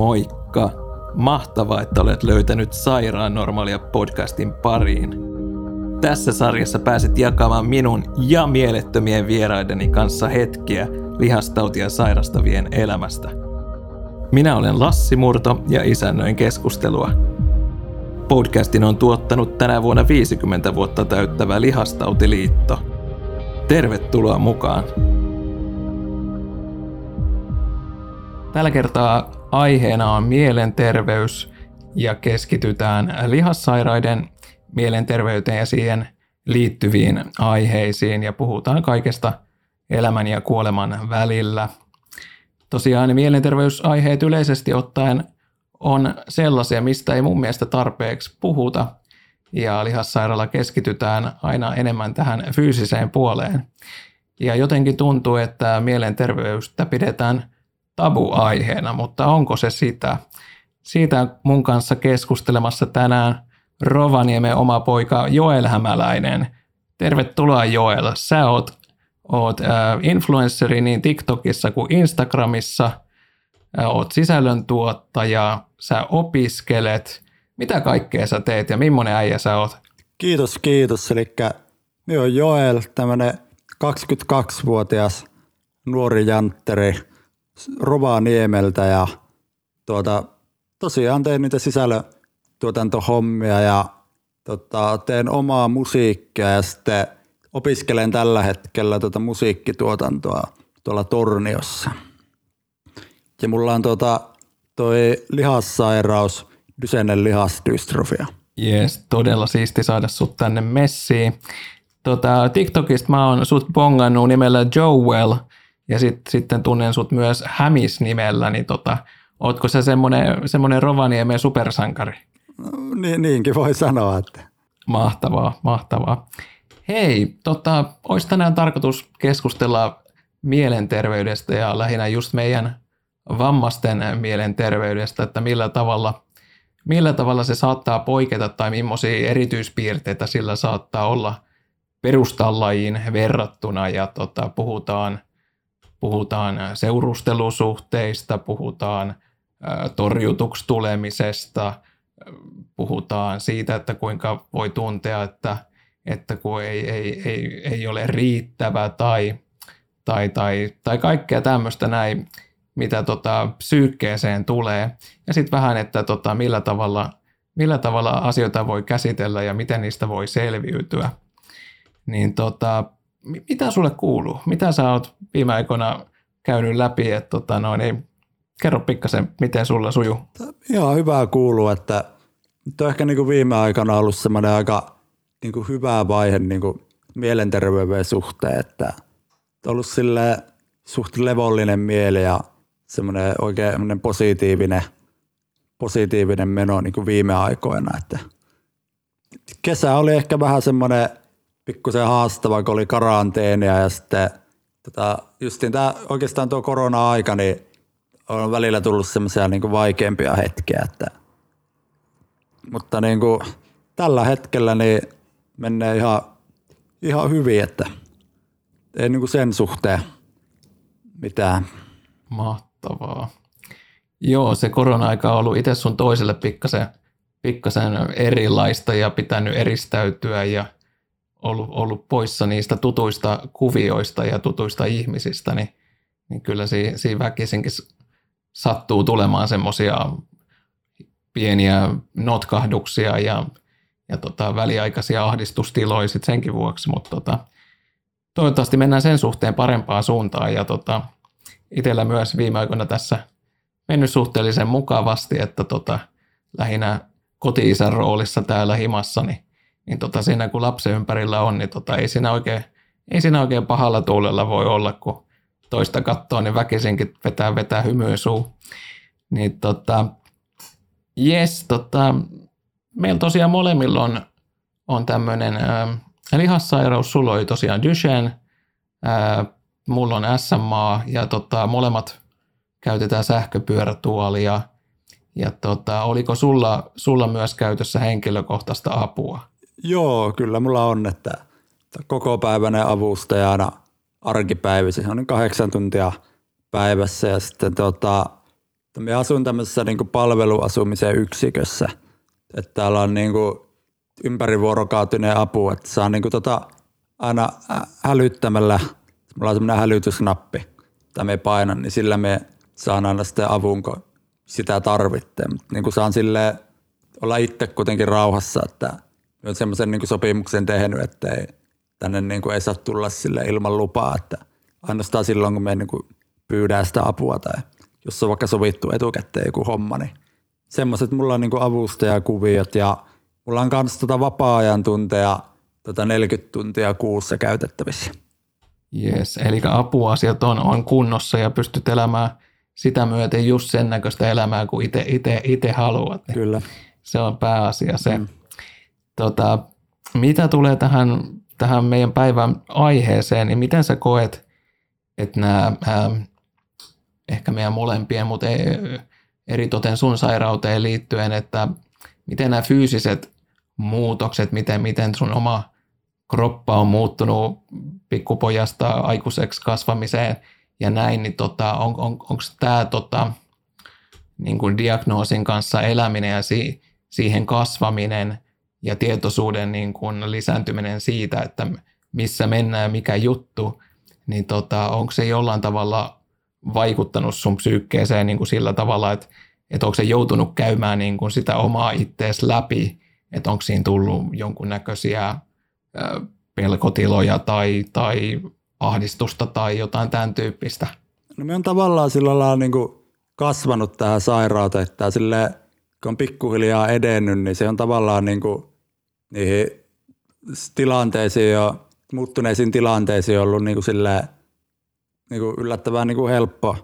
Moikka! Mahtavaa, että olet löytänyt Sairaan normaalia podcastin pariin. Tässä sarjassa pääset jakamaan minun ja mielettömien vieraideni kanssa hetkiä lihastautia sairastavien elämästä. Minä olen Lassi Murto ja isännöin keskustelua. Podcastin on tuottanut tänä vuonna 50 vuotta täyttävä Lihastautiliitto. Tervetuloa mukaan! Tällä kertaa aiheena on mielenterveys ja keskitytään lihassairaiden mielenterveyteen ja siihen liittyviin aiheisiin ja puhutaan kaikesta elämän ja kuoleman välillä. Tosiaan mielenterveysaiheet yleisesti ottaen on sellaisia, mistä ei mun mielestä tarpeeksi puhuta ja lihassairaala keskitytään aina enemmän tähän fyysiseen puoleen. Ja jotenkin tuntuu, että mielenterveystä pidetään tabuaiheena, mutta onko se sitä? Siitä mun kanssa keskustelemassa tänään Rovaniemen oma poika Joel Hämäläinen. Tervetuloa Joel. Sä oot, oot äh, influensseri niin TikTokissa kuin Instagramissa. Äh, oot sisällöntuottaja, sä opiskelet. Mitä kaikkea sä teet ja millainen äijä sä oot? Kiitos, kiitos. Eli minä Joel, tämmöinen 22-vuotias nuori jantteri – Rovaniemeltä ja tuota, tosiaan teen niitä sisällötuotantohommia ja tota, teen omaa musiikkia ja sitten opiskelen tällä hetkellä tuota musiikkituotantoa tuolla Torniossa. Ja mulla on tuota, toi lihassairaus, Dysennen lihasdystrofia. Jees, todella siisti saada sut tänne messiin. Tota, TikTokista mä oon sut bongannut nimellä Joel – ja sit, sitten tunnen sut myös Hämis-nimellä, niin tota, ootko se semmoinen, semmoinen Rovaniemen supersankari? No, niin, niinkin voi sanoa. Että. Mahtavaa, mahtavaa. Hei, tota, olisi tänään tarkoitus keskustella mielenterveydestä ja lähinnä just meidän vammaisten mielenterveydestä, että millä tavalla, millä tavalla se saattaa poiketa tai millaisia erityispiirteitä sillä saattaa olla perustallajiin verrattuna ja tota, puhutaan – puhutaan seurustelusuhteista, puhutaan torjutuksi tulemisesta, puhutaan siitä, että kuinka voi tuntea, että, että kun ei, ei, ei, ei ole riittävä tai, tai, tai, tai kaikkea tämmöistä näin, mitä tota, psyykkeeseen tulee. Ja sitten vähän, että tota, millä, tavalla, millä tavalla asioita voi käsitellä ja miten niistä voi selviytyä. Niin tota, mitä sulle kuuluu? Mitä sä oot viime aikoina käynyt läpi? Että tota, noin, niin, kerro pikkasen, miten sulla sujuu. Ihan hyvää kuuluu, että on ehkä niin kuin viime aikana ollut semmoinen aika niin kuin hyvä vaihe niin kuin mielenterveyden suhteen, että on ollut sille suht levollinen mieli ja semmoinen oikein positiivinen, positiivinen meno niin kuin viime aikoina. Että kesä oli ehkä vähän semmoinen pikkusen haastava, kun oli karanteenia ja sitten tota, justiin tämä, oikeastaan tuo korona-aika, niin on välillä tullut semmoisia niin vaikeampia hetkiä, että, mutta niin kuin, tällä hetkellä niin menee ihan, ihan hyvin, että ei niin kuin sen suhteen mitään. Mahtavaa. Joo, se korona-aika on ollut itse sun toiselle pikkasen, pikkasen erilaista ja pitänyt eristäytyä ja – ollut, ollut poissa niistä tutuista kuvioista ja tutuista ihmisistä, niin, niin kyllä siinä, siinä väkisinkin sattuu tulemaan semmoisia pieniä notkahduksia ja, ja tota, väliaikaisia ahdistustiloja sit senkin vuoksi, mutta tota, toivottavasti mennään sen suhteen parempaan suuntaan ja tota, itsellä myös viime aikoina tässä mennyt suhteellisen mukavasti, että tota, lähinnä koti-isän roolissa täällä himassa, niin niin tota, siinä kun lapsen ympärillä on, niin tota, ei, siinä oikein, ei siinä oikein pahalla tuulella voi olla, kun toista katsoo, niin väkisinkin vetää, vetää hymyä suu. Niin tota, yes, tota, meillä tosiaan molemmilla on, on tämmöinen lihassairaus, sulla oli tosiaan Duchenne, ää, mulla on SMA ja tota, molemmat käytetään sähköpyörätuolia. Ja tota, oliko sulla, sulla myös käytössä henkilökohtaista apua? Joo, kyllä mulla on, että koko päivänä arkipäivisin, se on kahdeksan tuntia päivässä ja sitten tota, Me asun tämmöisessä niin palveluasumisen yksikössä. Että täällä on niin kuin ympärivuorokautinen apu, että saa niin kuin tota aina hälyttämällä, mulla on semmoinen hälytysnappi, mitä me painan, niin sillä me saan aina sitten avun, kun sitä tarvitsee. niin kuin saan sille olla itse kuitenkin rauhassa, että olen semmoisen niin sopimuksen tehnyt, että ei, tänne niin kuin ei saa tulla sille ilman lupaa, että ainoastaan silloin, kun me niin kuin pyydään sitä apua tai jos on vaikka sovittu etukäteen joku homma, niin semmoiset mulla on niin kuin avustajakuviot ja mulla on myös tota vapaa-ajan tunteja tota 40 tuntia kuussa käytettävissä. Yes, eli apuasiat on, on kunnossa ja pystyt elämään sitä myöten just sen näköistä elämää kuin itse haluat. Kyllä. Se on pääasia se. Mm. Tota, mitä tulee tähän, tähän meidän päivän aiheeseen, niin miten sä koet, että nämä ehkä meidän molempien, mutta eritoten sun sairauteen liittyen, että miten nämä fyysiset muutokset, miten, miten sun oma kroppa on muuttunut pikkupojasta aikuiseksi kasvamiseen ja näin, niin tota, on, on, onko tämä tota, niin diagnoosin kanssa eläminen ja si, siihen kasvaminen ja tietoisuuden niin kuin lisääntyminen siitä, että missä mennään mikä juttu, niin tota, onko se jollain tavalla vaikuttanut sun psyykkeeseen niin kuin sillä tavalla, että, että onko se joutunut käymään niin kuin sitä omaa ittees läpi, että onko siinä tullut jonkunnäköisiä pelkotiloja tai, tai ahdistusta tai jotain tämän tyyppistä? No me on tavallaan sillä lailla niin kuin kasvanut tähän sairauteen, että sille, kun on pikkuhiljaa edennyt, niin se on tavallaan niin kuin niihin tilanteisiin ja muuttuneisiin tilanteisiin ollut niin kuin silleen, niin kuin yllättävän niin kuin helppo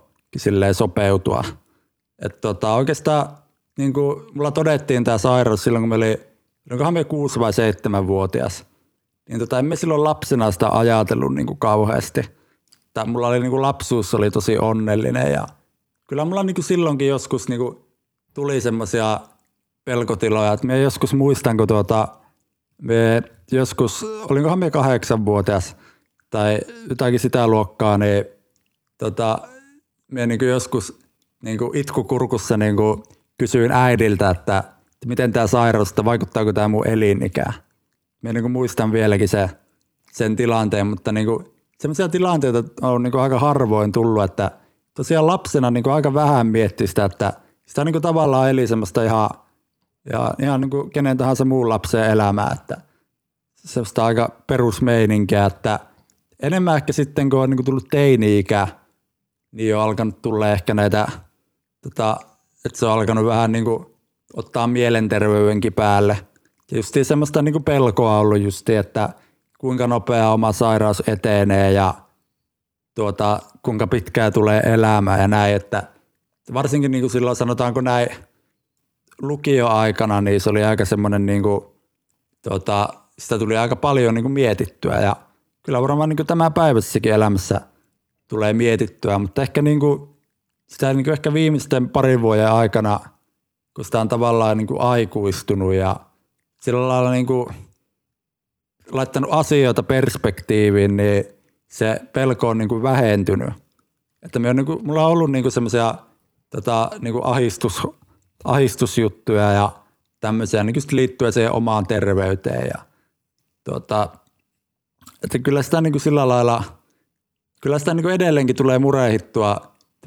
sopeutua. Et tota, oikeastaan niin kuin mulla todettiin tämä sairaus silloin, kun me oli, onkohan me 6 vai 7 vuotias. Niin tota, emme silloin lapsena sitä ajatellut niin kuin kauheasti. Tää, mulla oli niin kuin lapsuus oli tosi onnellinen ja kyllä mulla niin kuin silloinkin joskus niin kuin tuli semmoisia pelkotiloja. Että me joskus muistan, kun tuota, me joskus, olinkohan me kahdeksanvuotias tai jotakin sitä luokkaa, niin tota, me niin kuin joskus niin kuin itkukurkussa niin kuin kysyin äidiltä, että, miten tämä sairaus, että vaikuttaako tämä mun elinikään. Me niin kuin muistan vieläkin se, sen tilanteen, mutta niin kuin, sellaisia tilanteita on niin kuin aika harvoin tullut, että tosiaan lapsena niin kuin aika vähän mietti sitä, että sitä niin kuin tavallaan eli semmoista ihan, ja ihan niin kuin kenen tahansa muun lapsen elämää, että semmoista aika perusmeininkiä, että enemmän ehkä sitten kun on niin kuin tullut teini-ikä, niin on alkanut tulla ehkä näitä, tota, että se on alkanut vähän niin kuin ottaa mielenterveydenkin päälle. Ja just semmoista niin kuin pelkoa ollut just, että kuinka nopea oma sairaus etenee ja tuota, kuinka pitkää tulee elämä ja näin, että varsinkin niin kuin silloin sanotaanko näin lukioaikana, niin se oli aika semmoinen niin kuin, tuota, sitä tuli aika paljon niin kuin mietittyä ja kyllä varmaan niin tämä päivässäkin elämässä – tulee mietittyä, mutta ehkä niin kuin, sitä niin kuin ehkä viimeisten parin vuoden aikana, kun sitä on tavallaan niin kuin aikuistunut ja sillä lailla niin kuin laittanut asioita perspektiiviin, niin se pelko on niin kuin vähentynyt. Että me on niin kuin, mulla on ollut niin semmoisia tota, niin ahistus, ahistusjuttuja ja tämmöisiä niin liittyen siihen omaan terveyteen. Ja, tuota, että kyllä sitä niin kuin sillä lailla – kyllä sitä niin kuin edelleenkin tulee murehittua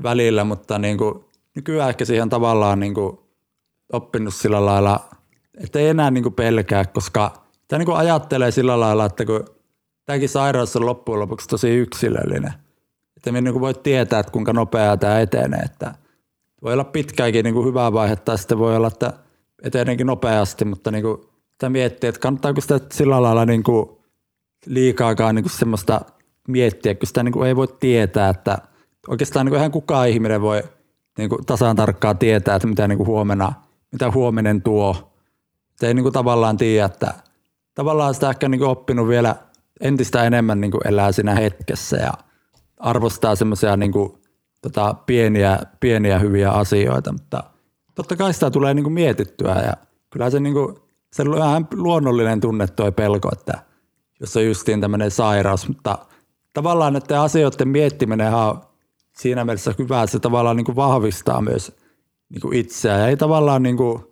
välillä, mutta niin kuin, nykyään ehkä siihen tavallaan niin kuin oppinut sillä lailla, että ei enää niin kuin pelkää, koska tämä niin kuin ajattelee sillä lailla, että kun tämäkin sairaus on loppujen lopuksi tosi yksilöllinen. Että me niin kuin voi tietää, että kuinka nopeaa tämä etenee. Että voi olla pitkääkin niin kuin hyvää vaihetta, sitten voi olla, että eteneekin nopeasti, mutta niin kuin, tämä miettii, että kannattaako sitä sillä lailla niin kuin liikaakaan niin kuin semmoista – miettiä, kun sitä niin kuin ei voi tietää, että oikeastaan niin kuin ihan kukaan ihminen voi niin kuin tasan tarkkaan tietää, että mitä niin kuin huomenna, mitä huominen tuo. Se ei niin kuin tavallaan tiedä, että tavallaan sitä ehkä niin kuin oppinut vielä entistä enemmän niin kuin elää siinä hetkessä ja arvostaa semmoisia niin kuin, tota, pieniä, pieniä hyviä asioita, mutta totta kai sitä tulee niin kuin mietittyä ja kyllä se, niin kuin, se ihan luonnollinen tunne tuo pelko, että jos on justiin tämmöinen sairaus, mutta – tavallaan näiden asioiden miettiminen on siinä mielessä hyvä, että se tavallaan niin kuin vahvistaa myös niin kuin itseään ja ei tavallaan niin kuin,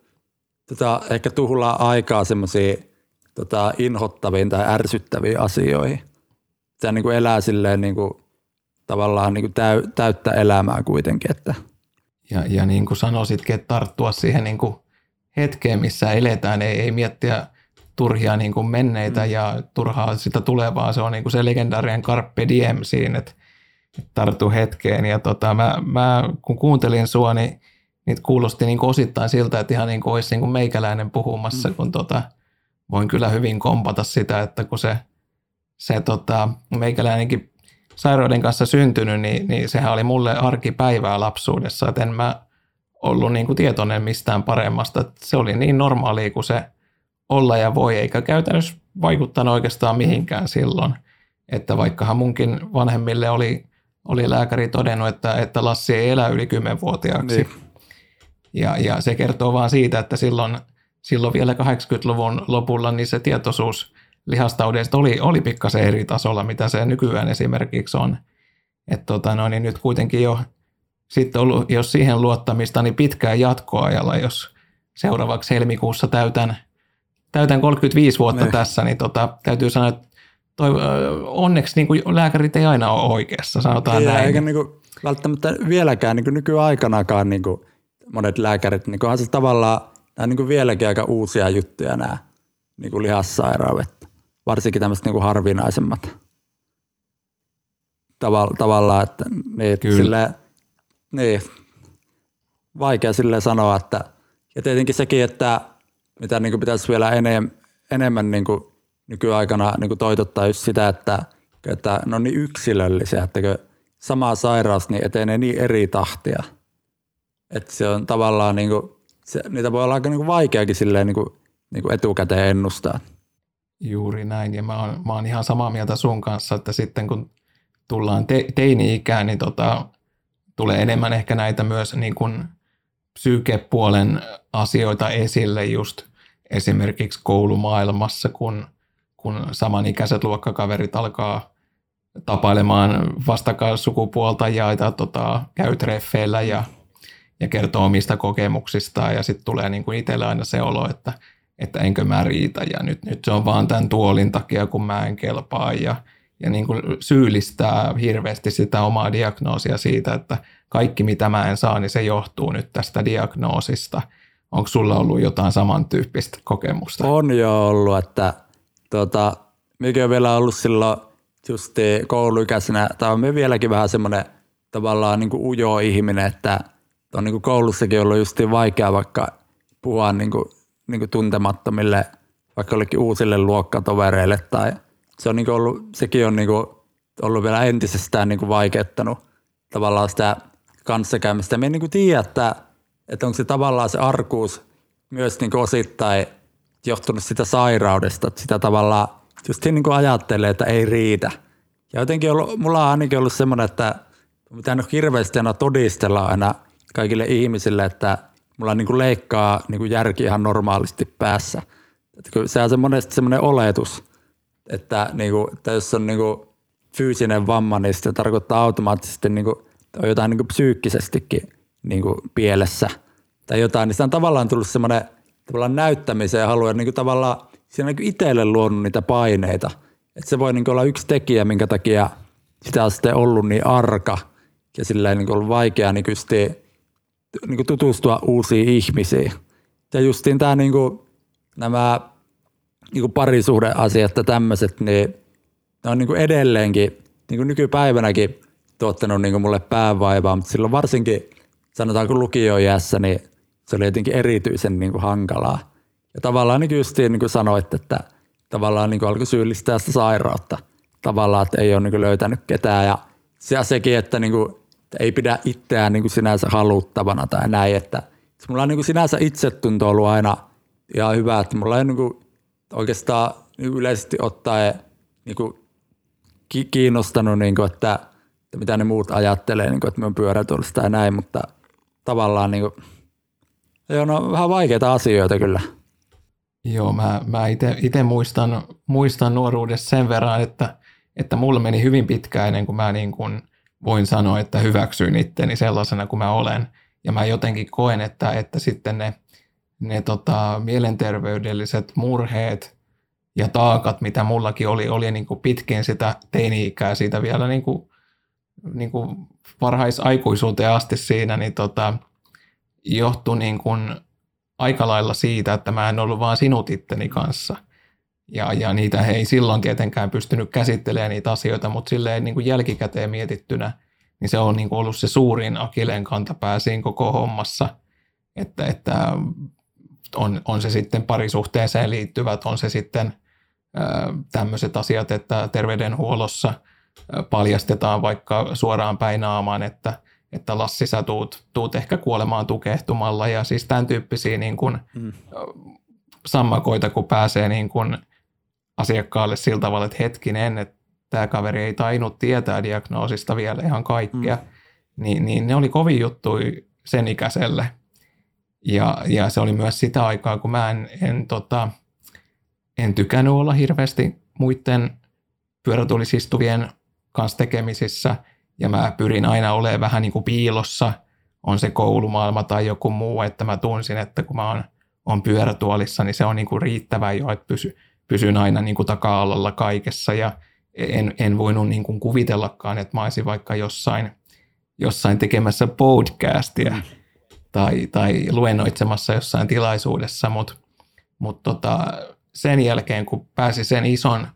tota, ehkä tuhlaa aikaa semmoisiin tota, inhottaviin tai ärsyttäviin asioihin. Se niin kuin elää silleen niin kuin, tavallaan niin kuin täy, täyttä elämää kuitenkin. Että. Ja, ja niin kuin sanoisitkin, että tarttua siihen niin kuin hetkeen, missä eletään, ei, ei miettiä turhia niin kuin menneitä mm. ja turhaa sitä tulevaa. Se on niin kuin se legendaarinen Carpe Diem siinä, että, tarttu hetkeen. Ja tota, mä, mä, kun kuuntelin sua, niin niitä kuulosti niin kuin osittain siltä, että ihan niin kuin olisi niin kuin meikäläinen puhumassa, mm. kun tota, voin kyllä hyvin kompata sitä, että kun se, se tota, meikäläinenkin sairauden kanssa syntynyt, niin, niin sehän oli mulle arkipäivää lapsuudessa, että en mä ollut niin kuin tietoinen mistään paremmasta. Että se oli niin normaali kuin se olla ja voi, eikä käytännössä vaikuttanut oikeastaan mihinkään silloin. Että vaikkahan munkin vanhemmille oli, oli lääkäri todennut, että, että Lassi ei elä yli 10-vuotiaaksi. Niin. Ja, ja se kertoo vaan siitä, että silloin, silloin vielä 80-luvun lopulla niin se tietoisuus lihastaudeista oli, oli pikkasen eri tasolla, mitä se nykyään esimerkiksi on. Että tota, no, niin nyt kuitenkin jo sitten ollut, jos siihen luottamista, niin pitkään jatkoajalla, jos seuraavaksi helmikuussa täytän, täytän 35 vuotta ne. tässä, niin tota, täytyy sanoa, että toi, onneksi niin kuin lääkärit ei aina ole oikeassa, sanotaan ei, näin. Eikä niin kuin, välttämättä vieläkään niin kuin nykyaikanakaan niin kuin monet lääkärit, niin onhan se tavallaan nämä niin kuin vieläkin aika uusia juttuja nämä niin kuin lihassairaudet, varsinkin tämmöiset niin kuin harvinaisemmat. Tavalla, tavallaan, että niin, Kyllä. Silleen, niin, vaikea sille sanoa, että ja tietenkin sekin, että mitä niin kuin pitäisi vielä enem, enemmän niin kuin nykyaikana niin kuin toitottaa just sitä, että, että ne on niin yksilöllisiä, että sama sairaus niin etenee niin eri tahtia. Että se on tavallaan, niin kuin, se, niitä voi olla aika niin kuin vaikeakin silleen niin kuin, niin kuin etukäteen ennustaa. Juuri näin, ja mä oon, mä oon ihan samaa mieltä sun kanssa, että sitten kun tullaan te, teini-ikään, niin tota, tulee enemmän ehkä näitä myös niin kuin psykepuolen asioita esille just esimerkiksi koulumaailmassa, kun, kun samanikäiset luokkakaverit alkaa tapailemaan vastakkain sukupuolta ja, ja tota, käy treffeillä ja, ja kertoo omista kokemuksistaan ja sitten tulee niin kuin itsellä aina se olo, että, että enkö mä riitä ja nyt, nyt se on vaan tämän tuolin takia, kun mä en kelpaa ja, ja niin kuin syyllistää hirveästi sitä omaa diagnoosia siitä, että kaikki mitä mä en saa, niin se johtuu nyt tästä diagnoosista. Onko sulla ollut jotain samantyyppistä kokemusta? On jo ollut, että tota, mikä on vielä ollut silloin just kouluikäisenä, tai on vieläkin vähän semmoinen tavallaan niin kuin ujo ihminen, että on niin kuin koulussakin ollut just vaikea vaikka puhua niin kuin, niin tuntemattomille, vaikka jollekin uusille luokkatovereille tai – se on niin ollut, sekin on niin ollut vielä entisestään niin vaikeuttanut tavallaan sitä kanssakäymistä. Me ei niin tiedä, että, että onko se tavallaan se arkuus myös niin osittain johtunut sitä sairaudesta, että sitä tavallaan just niin ajattelee, että ei riitä. Ja jotenkin ollut, mulla on ainakin ollut semmoinen, että mitä ole hirveästi aina todistella aina kaikille ihmisille, että mulla niin kuin leikkaa niin kuin järki ihan normaalisti päässä. Että se on monesti semmoinen oletus, että, niin kuin, että jos on niin kuin, fyysinen vamma, niin se tarkoittaa automaattisesti niin kuin, on jotain niin kuin, psyykkisestikin niin kuin, pielessä tai jotain, niin sitä on tavallaan tullut semmoinen tavallaan näyttämiseen halu ja niin tavallaan siinä on niin itselle luonut niitä paineita. Että se voi niin olla yksi tekijä, minkä takia sitä on sitten ollut niin arka ja sillä niin ollut vaikea niin niin kuin tutustua uusiin ihmisiin. Ja justiin tämä niin kuin, nämä niin kuin parisuhdeasiat ja tämmöiset, niin ne on niin kuin edelleenkin, niin kuin nykypäivänäkin tuottanut niin kuin mulle päävaivaa, mutta silloin varsinkin sanotaanko lukioijässä, niin se oli jotenkin erityisen niin kuin hankalaa. Ja tavallaan niin justiin niin kuin sanoit, että tavallaan niin kuin alkoi syyllistää sitä sairautta. Tavallaan, että ei ole niin kuin löytänyt ketään ja se sekin, että, niin kuin, että ei pidä itseään niin kuin sinänsä haluttavana tai näin, että mulla on niin kuin sinänsä itsetunto ollut aina ihan hyvä, että mulla ei niin kuin oikeastaan yleisesti ottaen niin kuin kiinnostanut, niin kuin, että, että mitä ne muut ajattelee, niin kuin, että me on pyörätuolista ja näin, mutta tavallaan niin kuin, joo, no, vähän vaikeita asioita kyllä. Joo, mä, mä itse muistan, muistan nuoruudessa sen verran, että, että mulla meni hyvin pitkään ennen kuin mä niin kuin voin sanoa, että hyväksyin itteni sellaisena kuin mä olen. ja mä jotenkin koen, että, että sitten ne, ne tota, mielenterveydelliset murheet ja taakat, mitä mullakin oli, oli niin kuin pitkin sitä teini-ikää, siitä vielä niin kuin, niin kuin varhaisaikuisuuteen asti siinä, niin tota, johtui niin kuin aika lailla siitä, että mä en ollut vaan sinut itteni kanssa. Ja, ja niitä he ei silloin tietenkään pystynyt käsittelemään niitä asioita, mutta silleen niin kuin jälkikäteen mietittynä, niin se on niin kuin ollut se suurin akileen kantapää siinä koko hommassa, että, että on, on se sitten parisuhteeseen liittyvät, on se sitten tämmöiset asiat, että terveydenhuollossa paljastetaan vaikka suoraan päin naamaan, että, että Lassi sä tuut, tuut ehkä kuolemaan tukehtumalla ja siis tämän tyyppisiä niin kuin, mm. sammakoita, kun pääsee niin kuin asiakkaalle sillä tavalla, että hetkinen, että tämä kaveri ei tainnut tietää diagnoosista vielä ihan kaikkea, mm. niin, niin ne oli kovin juttu sen ikäiselle. Ja, ja se oli myös sitä aikaa, kun mä en, en, tota, en tykännyt olla hirveästi muiden pyörätulisistuvien kanssa tekemisissä, ja mä pyrin aina olemaan vähän niin kuin piilossa, on se koulumaailma tai joku muu, että mä tunsin, että kun mä oon, on pyörätuolissa, niin se on niin kuin riittävää jo, että pysy, pysyn aina niin kuin taka-alalla kaikessa, ja en, en voinut niin kuin kuvitellakaan, että mä olisin vaikka jossain, jossain tekemässä podcastia mm. tai, tai luennoitsemassa jossain tilaisuudessa, mutta mut tota, sen jälkeen, kun pääsi sen ison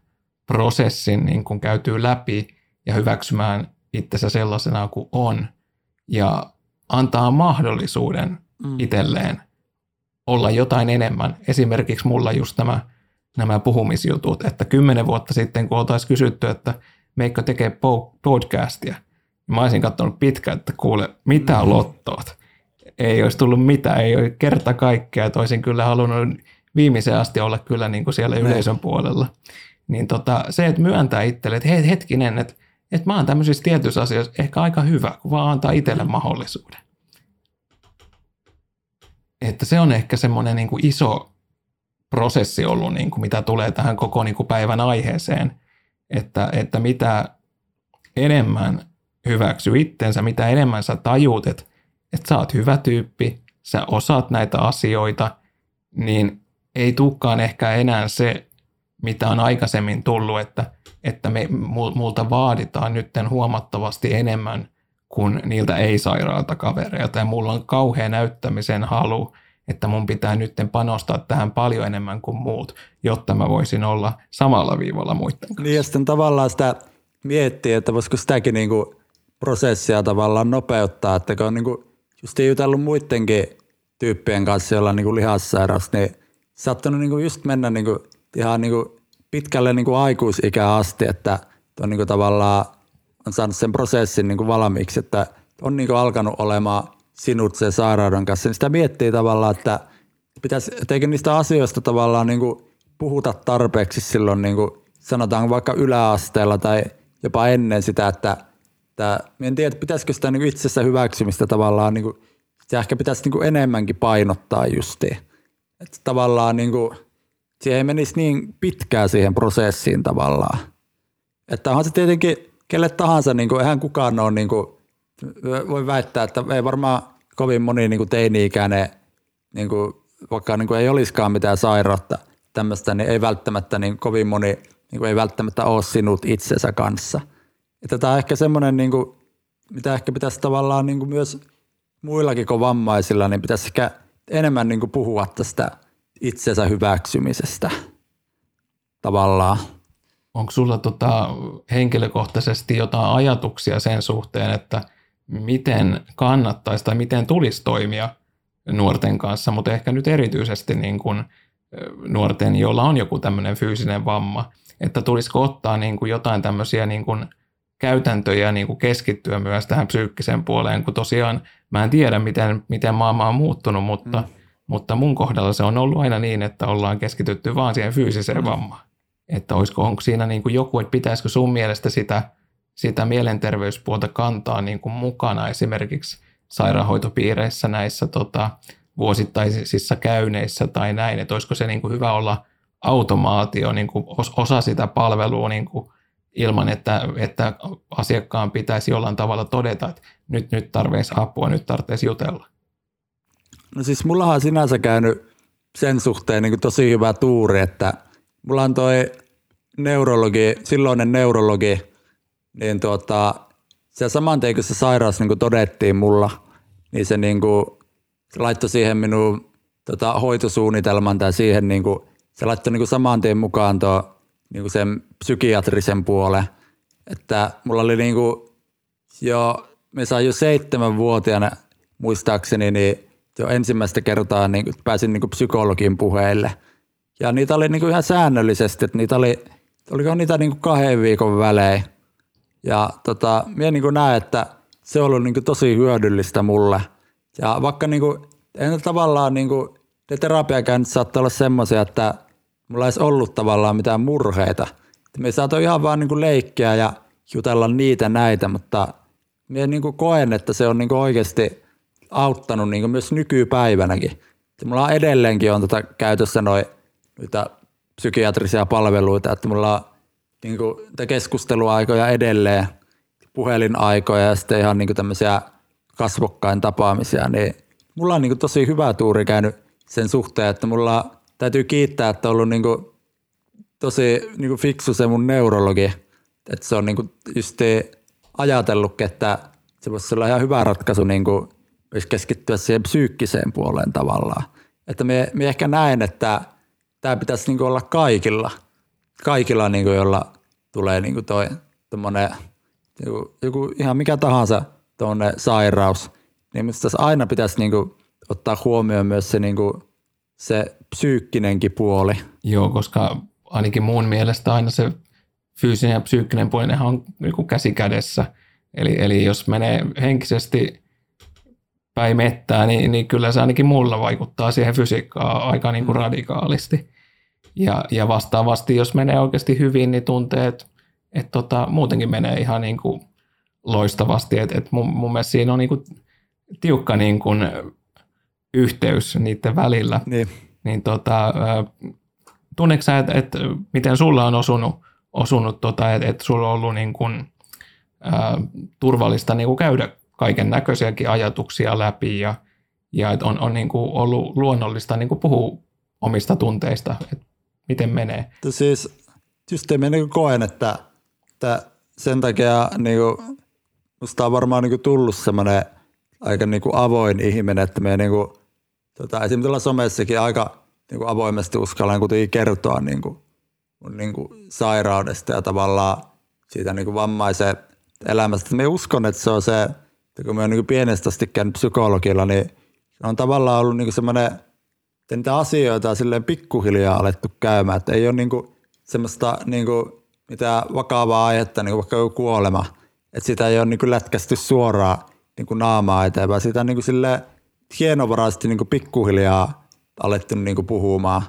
prosessin niin kun käytyy läpi ja hyväksymään itsensä sellaisena kuin on ja antaa mahdollisuuden mm. itselleen olla jotain enemmän. Esimerkiksi mulla just nämä nämä puhumisjutut, että kymmenen vuotta sitten, kun oltaisiin kysytty, että meikö tekee podcastia, niin mä olisin katsonut pitkään, että kuule, mitä mm. lottoot. Ei olisi tullut mitään, ei ole kerta kaikkea, että olisin kyllä halunnut viimeiseen asti olla kyllä niin kuin siellä yleisön puolella. Niin tota, se, että myöntää itselle, että hei, hetkinen, että, että mä oon tämmöisissä tietyissä asioissa ehkä aika hyvä, kun vaan antaa itselle mahdollisuuden. Että se on ehkä semmoinen niin kuin iso prosessi ollut, niin kuin mitä tulee tähän koko niin kuin päivän aiheeseen, että, että mitä enemmän hyväksy itsensä, mitä enemmän sä tajuut, että, että sä oot hyvä tyyppi, sä osaat näitä asioita, niin ei tulekaan ehkä enää se, mitä on aikaisemmin tullut, että, että me, multa vaaditaan nyt huomattavasti enemmän kuin niiltä ei-sairaalta kavereilta. Ja mulla on kauhea näyttämisen halu että mun pitää nyt panostaa tähän paljon enemmän kuin muut, jotta mä voisin olla samalla viivalla muiden kanssa. Niin ja sitten tavallaan sitä miettiä, että voisiko sitäkin niinku prosessia tavallaan nopeuttaa, että kun on niinku just jutellut muidenkin tyyppien kanssa, joilla on niinku lihassairaus, niin saattanut niinku just mennä niinku ihan niinku pitkälle niinku aikuisikään asti, että on niinku tavallaan on saanut sen prosessin niinku valmiiksi, että on niinku alkanut olemaan sinut sen sairauden kanssa, niin sitä miettii tavallaan, että pitäisi, eikö niistä asioista tavallaan niin kuin puhuta tarpeeksi silloin niin kuin sanotaan vaikka yläasteella tai jopa ennen sitä, että, että en tiedä, pitäisikö sitä niin itsessä hyväksymistä tavallaan, niin kuin, se ehkä pitäisi niin kuin enemmänkin painottaa justiin. Että tavallaan niin kuin, siihen ei menisi niin pitkään siihen prosessiin tavallaan. Että onhan se tietenkin kelle tahansa, niin kuin, eihän kukaan ole niin kuin, voi väittää, että ei varmaan kovin moni niin kuin teini-ikäinen, niin kuin, vaikka niin kuin ei olisikaan mitään sairautta tämmöistä, niin ei välttämättä niin kovin moni niin kuin ei välttämättä ole sinut itsensä kanssa. Että tämä on ehkä semmoinen, niin kuin, mitä ehkä pitäisi tavallaan niin kuin myös muillakin kuin vammaisilla, niin pitäisi ehkä enemmän niin kuin puhua tästä itsensä hyväksymisestä tavallaan. Onko sulla tota henkilökohtaisesti jotain ajatuksia sen suhteen, että – miten kannattaisi tai miten tulisi toimia nuorten kanssa, mutta ehkä nyt erityisesti niin kuin nuorten, joilla on joku tämmöinen fyysinen vamma, että tulisiko ottaa niin kuin jotain tämmöisiä niin kuin käytäntöjä niin kuin keskittyä myös tähän psyykkiseen puoleen, kun tosiaan mä en tiedä, miten, miten maailma on muuttunut, mutta, mm. mutta mun kohdalla se on ollut aina niin, että ollaan keskitytty vaan siihen fyysiseen mm. vammaan. Että olisiko, onko siinä niin kuin joku, että pitäisikö sun mielestä sitä – sitä mielenterveyspuolta kantaa niin kuin mukana esimerkiksi sairaanhoitopiireissä näissä tota, vuosittaisissa käynneissä tai näin, että olisiko se niin kuin hyvä olla automaatio, niin kuin osa sitä palvelua niin kuin ilman, että, että asiakkaan pitäisi jollain tavalla todeta, että nyt, nyt tarvitsisi apua, nyt tarvitsisi jutella? No siis mullahan on sinänsä käynyt sen suhteen niin tosi hyvä tuuri, että mulla on toi neurologi, silloinen neurologi, niin tuota, se saman tien kun se sairaus niin kuin todettiin mulla, niin se, niin kuin, laittoi siihen minun tota, hoitosuunnitelman tai siihen, niin kuin, se laittoi niin kuin saman tien mukaan tuo, niin kuin sen psykiatrisen puolen, että mulla oli niin kuin, jo, me sain jo seitsemänvuotiaana muistaakseni, niin jo ensimmäistä kertaa niin kuin, pääsin niin kuin psykologin puheille. Ja niitä oli niin kuin ihan säännöllisesti, että niitä oli, oliko niitä niin kuin kahden viikon välein. Ja tota, minä niin näen, että se on ollut niin kuin tosi hyödyllistä mulle. Ja vaikka niin kuin, en tavallaan niin kuin, ne terapiakäynnit saattaa olla semmoisia, että mulla ei ollut tavallaan mitään murheita. Me saatoin ihan vaan niin kuin leikkiä ja jutella niitä näitä, mutta minä niin kuin koen, että se on niin kuin oikeasti auttanut niin kuin myös nykypäivänäkin. Ja mulla on edelleenkin on tota käytössä noin psykiatrisia palveluita, että mulla on niin kuin, keskusteluaikoja edelleen, puhelinaikoja ja sitten ihan niin kuin tämmöisiä kasvokkain tapaamisia, niin mulla on niin kuin tosi hyvä tuuri käynyt sen suhteen, että mulla täytyy kiittää, että on ollut niin kuin tosi niin kuin fiksu se mun neurologi, että se on niin kuin just ajatellut, että se voisi olla ihan hyvä ratkaisu niin kuin keskittyä siihen psyykkiseen puoleen tavallaan. Että me, me ehkä näen, että tämä pitäisi niin olla kaikilla – kaikilla, niin kuin, jolla tulee niin kuin toi, joku, joku ihan mikä tahansa tuonne sairaus, niin minusta aina pitäisi niin kuin, ottaa huomioon myös se, niin kuin, se psyykkinenkin puoli. Joo, koska ainakin muun mielestä aina se fyysinen ja psyykkinen puoli on niin kuin käsi kädessä. Eli, eli jos menee henkisesti päin mettää, niin, niin kyllä se ainakin mulla vaikuttaa siihen fysiikkaan aika niin kuin radikaalisti. Ja, ja vastaavasti, jos menee oikeasti hyvin, niin tuntee, että, että tota, muutenkin menee ihan niin kuin loistavasti. Et, et mun, mun mielestä siinä on niin kuin tiukka niin kuin yhteys niiden välillä. Niin. Niin tota, tunneeko sä, että, että miten sulla on osunut, osunut tota, että, että sulla on ollut niin kuin, ää, turvallista niin kuin käydä kaiken näköisiäkin ajatuksia läpi ja, ja että on, on niin kuin ollut luonnollista niin kuin puhua omista tunteista. Että miten menee? Siis mä niin koen, että, että sen takia niin kuin, musta on varmaan niin kuin tullut semmoinen aika niin kuin avoin ihminen, että me niin kuin, tota, esimerkiksi tuolla somessakin aika niin kuin avoimesti uskallan kuitenkin kertoa niin kuin, mun niin kuin sairaudesta ja tavallaan siitä niin kuin vammaisen elämästä. Me uskon, että se on se, että kun me on niin pienestä asti käynyt psykologilla, niin on tavallaan ollut niin semmoinen – että niitä asioita on silleen pikkuhiljaa alettu käymään, että ei ole niinku semmoista niinku mitään vakavaa aihetta, niinku vaikka joku kuolema, että sitä ei ole niinku lätkästy suoraan niinku naamaa eteenpäin. Sitä on niinku silleen hienovaraisesti niinku pikkuhiljaa alettu niinku puhumaan.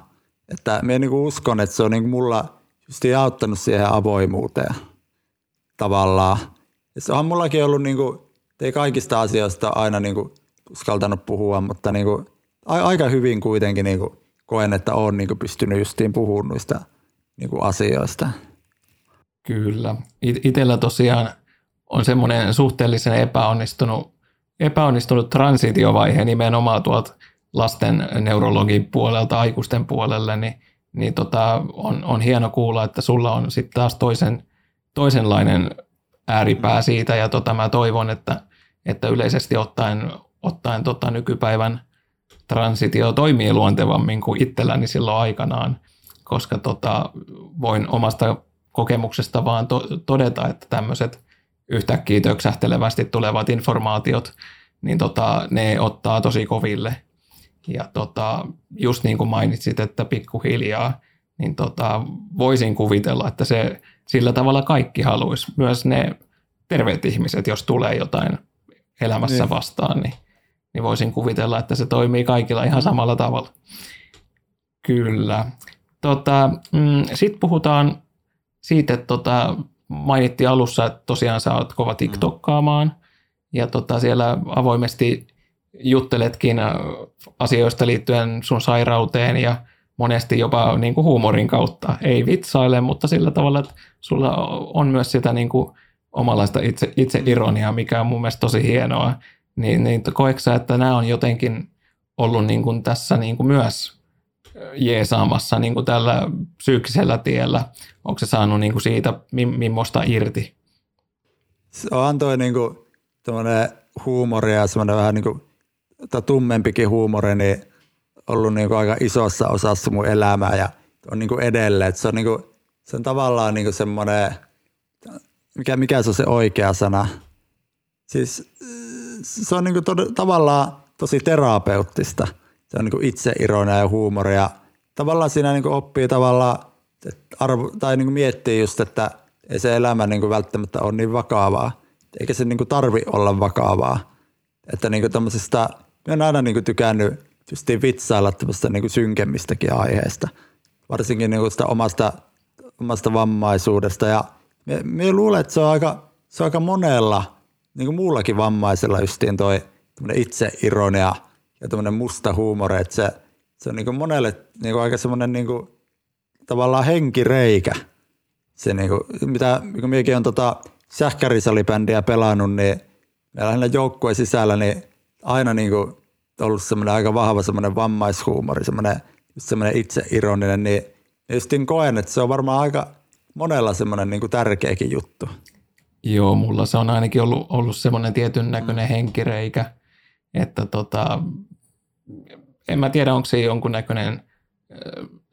Että minä niinku uskon, että se on niinku mulla just auttanut siihen avoimuuteen tavallaan. Ja se on mullakin ollut, niinku, ei kaikista asioista aina niinku uskaltanut puhua, mutta niinku, aika hyvin kuitenkin niin kuin koen, että olen niin kuin pystynyt justiin puhumaan noista niin kuin asioista. Kyllä. Itellä tosiaan on semmoinen suhteellisen epäonnistunut, epäonnistunut transitiovaihe nimenomaan tuolta lasten neurologin puolelta aikuisten puolelle, niin, niin tota, on, on hieno kuulla, että sulla on sitten taas toisen, toisenlainen ääripää siitä, ja tota, mä toivon, että, että yleisesti ottaen, ottaen tota, nykypäivän – transitio toimii luontevammin kuin itselläni silloin aikanaan, koska tota, voin omasta kokemuksesta vaan to- todeta, että tämmöiset yhtäkkiä töksähtelevästi tulevat informaatiot, niin tota, ne ottaa tosi koville. Ja tota, just niin kuin mainitsit, että pikkuhiljaa, niin tota, voisin kuvitella, että se sillä tavalla kaikki haluaisi, myös ne terveet ihmiset, jos tulee jotain elämässä niin. vastaan, niin niin voisin kuvitella, että se toimii kaikilla ihan samalla tavalla. Kyllä. Tota, mm, Sitten puhutaan siitä, että tota, mainittiin alussa, että tosiaan sä oot kova TikTokkaamaan ja tota, siellä avoimesti jutteletkin asioista liittyen sun sairauteen ja monesti jopa niin kuin huumorin kautta. Ei vitsaile, mutta sillä tavalla, että sulla on myös sitä niin kuin omanlaista itse, itse ironiaa, mikä on mun mielestä tosi hienoa. Niin, niin koeksä, että nämä on jotenkin ollut niin kuin tässä niin kuin myös jeesaamassa niin kuin tällä psyykkisellä tiellä? Onko se saanut niin kuin siitä millaista irti? Se on toi niin kuin, huumori ja semmoinen vähän niin kuin, tummempikin huumori, niin ollut niin kuin aika isossa osassa mun elämää ja on niin kuin edelleen. se on, niin kuin, se on tavallaan niin kuin semmoinen, mikä, mikä se on se oikea sana? Siis se on niin kuin tod- tavallaan tosi terapeuttista. Se on niin kuin itseironia ja huumoria. Tavallaan siinä niin kuin oppii tavallaan, arvo, tai niin kuin miettii just, että ei se elämä niin kuin välttämättä ole niin vakavaa. Eikä se niin kuin tarvi olla vakavaa. Että niin kuin tämmöisestä, mä oon aina niin kuin tykännyt just vitsailla tämmöistä niin kuin synkemmistäkin aiheesta. Varsinkin niin kuin sitä omasta, omasta vammaisuudesta. Ja me, luulen, että se on aika, se on aika monella, niin kuin muullakin vammaisella justiin toi itseironia ja tämmöinen musta huumori, että se, se on niin kuin monelle niin kuin aika semmoinen niin kuin, tavallaan henkireikä. Se niin kuin, mitä, kun minäkin on tota sähkärisalibändiä pelannut, niin meillä joukkueen sisällä niin aina niin kuin ollut semmoinen aika vahva semmoinen vammaishuumori, semmoinen, semmoinen itseironinen, niin justin koen, että se on varmaan aika monella semmoinen niin kuin tärkeäkin juttu. Joo, mulla se on ainakin ollut, ollut semmoinen tietyn näköinen henkireikä, että tota, en mä tiedä, onko se jonkunnäköinen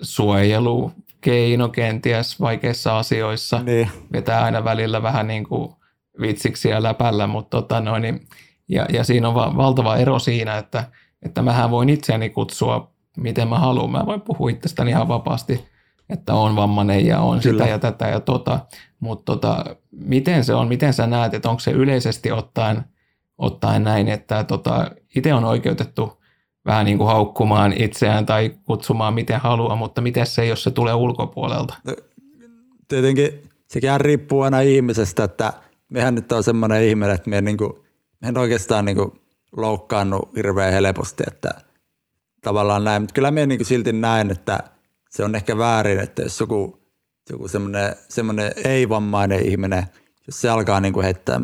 suojelukeino kenties vaikeissa asioissa. Niin. Vetää aina välillä vähän niin kuin vitsiksi ja läpällä, mutta tota noin, niin, ja, ja siinä on va- valtava ero siinä, että, että mähän voin itseäni kutsua miten mä haluan. Mä voin puhua itsestäni ihan vapaasti, että on vammainen ja on Kyllä. sitä ja tätä ja tota, mutta tota, miten se on, miten sä näet, että onko se yleisesti ottaen, ottaen näin, että tota, itse on oikeutettu vähän niin kuin haukkumaan itseään tai kutsumaan miten haluaa, mutta miten se, jos se tulee ulkopuolelta? No, tietenkin sekin riippuu aina ihmisestä, että mehän nyt on semmoinen ihminen, että me, niin kuin, me en oikeastaan niin kuin loukkaannut hirveän helposti, että tavallaan näin, mutta kyllä me niin silti näin, että se on ehkä väärin, että jos joku, joku semmoinen, semmoinen ei-vammainen ihminen, jos se alkaa niin kuin heittää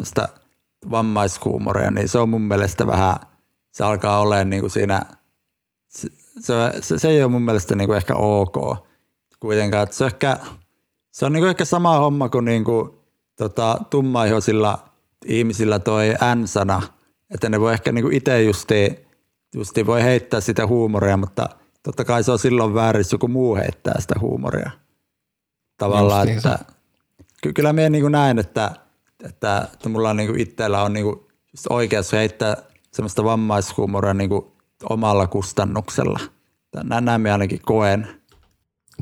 vammaishuumoria, niin se on mun mielestä vähän – se alkaa olemaan niin kuin siinä, se, se, se, ei ole mun mielestä niin kuin ehkä ok kuitenkaan. Että se on ehkä, se on niin kuin ehkä sama homma kuin, niin kuin tota, tummaihoisilla ihmisillä toi N-sana, että ne voi ehkä niin kuin itse justiin, justiin voi heittää sitä huumoria, mutta totta kai se on silloin väärin, jos joku muu heittää sitä huumoria. Tavallaan, että ky- kyllä minä niin näen, että, että, että mulla on niin kuin itsellä on niin kuin oikeus heittää semmoista vammaishuumoria niin kuin omalla kustannuksella. Näin me ainakin koen.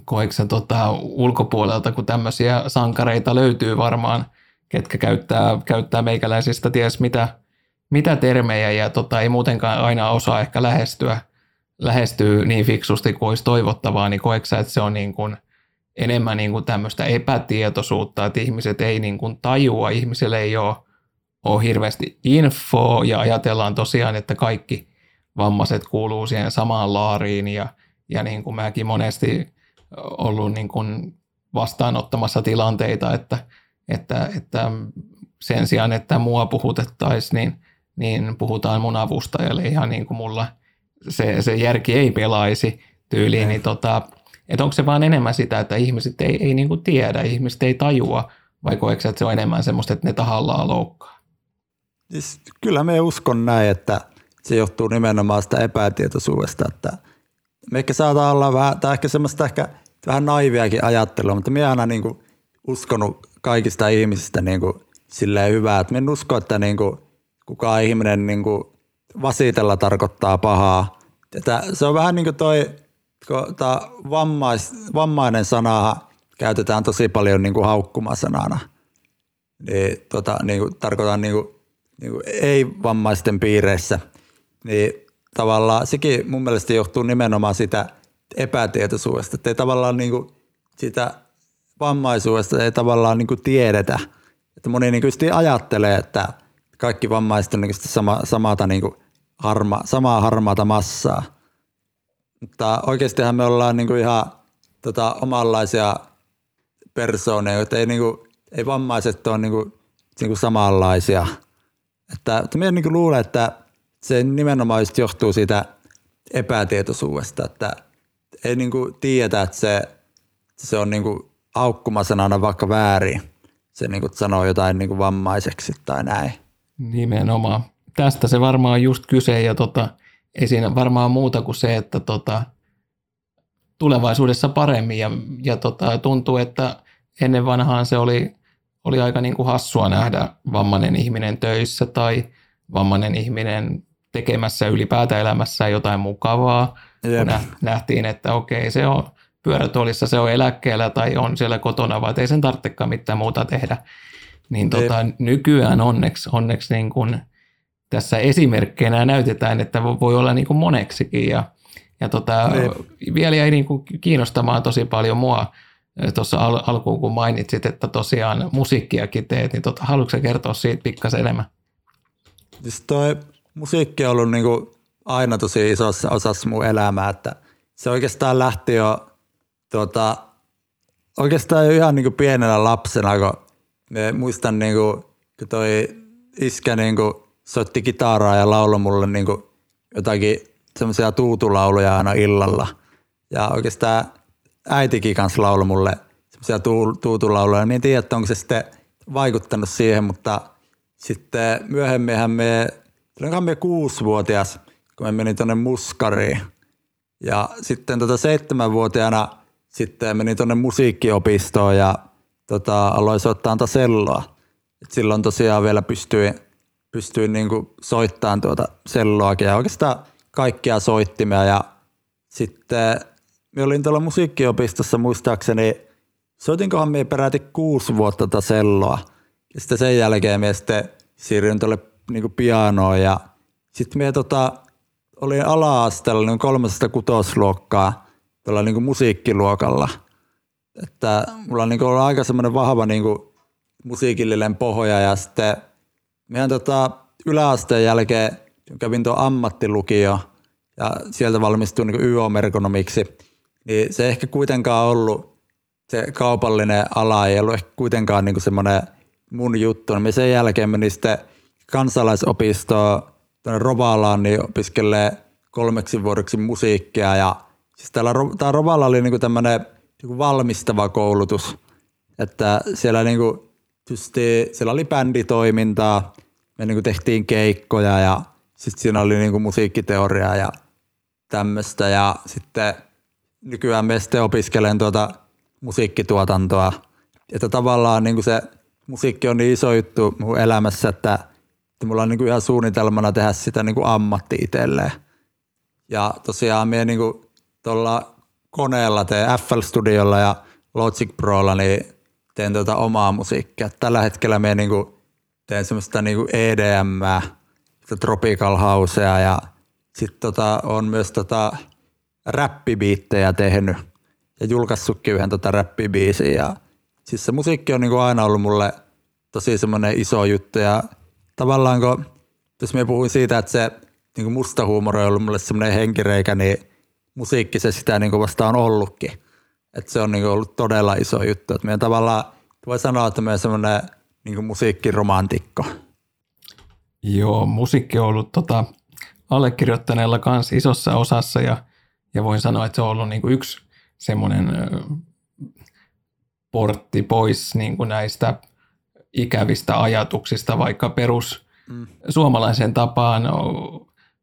Koetko tota, ulkopuolelta, kun tämmöisiä sankareita löytyy varmaan, ketkä käyttää, käyttää meikäläisistä ties mitä, mitä termejä ja tota, ei muutenkaan aina osaa ehkä lähestyä, lähestyy niin fiksusti kuin olisi toivottavaa, niin koetko että se on niin kuin enemmän niin kuin tämmöistä epätietoisuutta, että ihmiset ei niin kuin tajua, ihmisille ei ole ole hirveästi infoa ja ajatellaan tosiaan, että kaikki vammaiset kuuluu siihen samaan laariin ja, ja niin kuin mäkin monesti ollut niin kuin vastaanottamassa tilanteita, että, että, että sen sijaan, että mua puhutettaisiin, niin, niin puhutaan mun avustajalle ihan niin kuin mulla se, se järki ei pelaisi tyyliin, niin tota, että onko se vaan enemmän sitä, että ihmiset ei, ei niin kuin tiedä, ihmiset ei tajua, vai koetko että se on enemmän semmoista, että ne tahallaan loukkaa? Siis kyllä me uskon näin, että se johtuu nimenomaan sitä epätietoisuudesta, että me ehkä saattaa olla vähän, tai ehkä semmoista ehkä vähän naiviakin ajattelua, mutta minä aina niin kuin uskonut kaikista ihmisistä niin kuin silleen hyvää, että en usko, että niin kuin kukaan ihminen niin kuin vasitella tarkoittaa pahaa. Että se on vähän niin kuin toi, vammais, vammainen sana käytetään tosi paljon niin kuin haukkumasanana. Niin, tota, niin kuin, tarkoitan niin kuin niin kuin ei-vammaisten piireissä, niin tavallaan sekin mun mielestä johtuu nimenomaan sitä epätietoisuudesta, että ei tavallaan niin kuin sitä vammaisuudesta ei tavallaan niin kuin tiedetä. Että moni niin kuin ajattelee, että kaikki vammaiset on niin kuin sama, samata niin kuin harma, samaa harmaata massaa. Mutta oikeastihan me ollaan niin kuin ihan tota, omanlaisia persooneja, joita ei, niin kuin, ei vammaiset ole niin kuin, niin kuin samanlaisia. Että, että minä niin luulen, että se nimenomaan johtuu siitä epätietoisuudesta, että ei niin kuin tiedetä, että se, se on niin kuin aukkumasanana vaikka väärin. Se niin kuin sanoo jotain niin kuin vammaiseksi tai näin. Nimenomaan. Tästä se varmaan just kyse ja tota, ei siinä varmaan muuta kuin se, että tota, tulevaisuudessa paremmin ja, ja tota, tuntuu, että ennen vanhaan se oli, oli aika niin kuin hassua nähdä vammainen ihminen töissä tai vammainen ihminen tekemässä ylipäätään elämässä jotain mukavaa. Yep. nähtiin, että okei, se on pyörätuolissa, se on eläkkeellä tai on siellä kotona, vaan ei sen tarvitsekaan mitään muuta tehdä. Niin tota, nykyään onneksi, onneksi niin kuin tässä esimerkkeinä näytetään, että voi olla niin kuin moneksikin. Ja, ja tota, vielä jäi niin kuin kiinnostamaan tosi paljon mua tuossa al- alkuun, kun mainitsit, että tosiaan musiikkiakin teet, niin tota, haluatko kertoa siitä pikkasen enemmän? Siis toi musiikki on ollut niin kuin aina tosi isossa osassa mun elämää, että se oikeastaan lähti jo tuota, oikeastaan jo ihan niin kuin pienenä lapsena, kun muistan niin kuin, kun toi iskä niin kuin soitti kitaraa ja lauloi mulle niin kuin jotakin semmoisia tuutulauluja aina illalla. Ja oikeastaan äitikin kanssa lauloi mulle semmoisia tuutulauluja. Mä en tiedä, että onko se sitten vaikuttanut siihen, mutta sitten myöhemminhän me, olikohan me kuusivuotias, kun me menin tuonne Muskariin. Ja sitten tota seitsemänvuotiaana sitten menin tuonne musiikkiopistoon ja tota, aloin soittaa selloa. Et silloin tosiaan vielä pystyin, pystyin niinku soittamaan tuota selloakin ja oikeastaan kaikkia soittimia. Ja sitten me olin tuolla musiikkiopistossa muistaakseni, soitinkohan me peräti kuusi vuotta tätä selloa. Ja sitten sen jälkeen me sitten siirryin tuolle niinku pianoon ja sitten me tota, olin ala-asteella niin kolmesta kutosluokkaa tuolla niinku musiikkiluokalla – että mulla on niin ollut aika semmoinen vahva niin kuin musiikillinen pohja ja sitten meidän tota, yläasteen jälkeen kävin tuon ammattilukio ja sieltä valmistuin niin YO-merkonomiksi, niin se ei ehkä kuitenkaan ollut se kaupallinen ala, ei ollut ehkä kuitenkaan niin semmoinen mun juttu. Niin sen jälkeen menin sitten kansalaisopistoon tuonne Rovalaan niin opiskelee kolmeksi vuodeksi musiikkia ja siis täällä, tää Rovalla oli niin tämmöinen niin valmistava koulutus. Että siellä, niin tysti, siellä oli bänditoimintaa, me niin kuin tehtiin keikkoja ja sitten siinä oli niin kuin musiikkiteoriaa ja tämmöistä. Ja sitten nykyään me sitten opiskelen tuota musiikkituotantoa. Että tavallaan niin kuin se musiikki on niin iso juttu mun elämässä, että, että mulla on niin kuin ihan suunnitelmana tehdä sitä niin kuin ammatti itselleen. Ja tosiaan me niin kuin tuolla koneella teen FL Studiolla ja Logic Prolla, niin teen tuota omaa musiikkia. Tällä hetkellä me niinku teen semmoista niinku EDM, tropical housea ja sitten tota, on myös tota räppibiittejä tehnyt ja julkaissutkin yhden tota räppibiisin. Ja siis se musiikki on niinku aina ollut mulle tosi semmoinen iso juttu ja tavallaan kun, jos me puhuin siitä, että se niinku musta huumori on ollut mulle semmoinen henkireikä, niin musiikki se sitä niin vasta on ollutkin. Et se on niin ollut todella iso juttu. Et meidän tavallaan voi sanoa, että meidän semmoinen niin musiikkiromantikko. Joo, musiikki on ollut tota, allekirjoittaneella kanssa isossa osassa ja, ja voin sanoa, että se on ollut niin yksi semmoinen portti pois niin kuin näistä ikävistä ajatuksista, vaikka perus mm. suomalaisen tapaan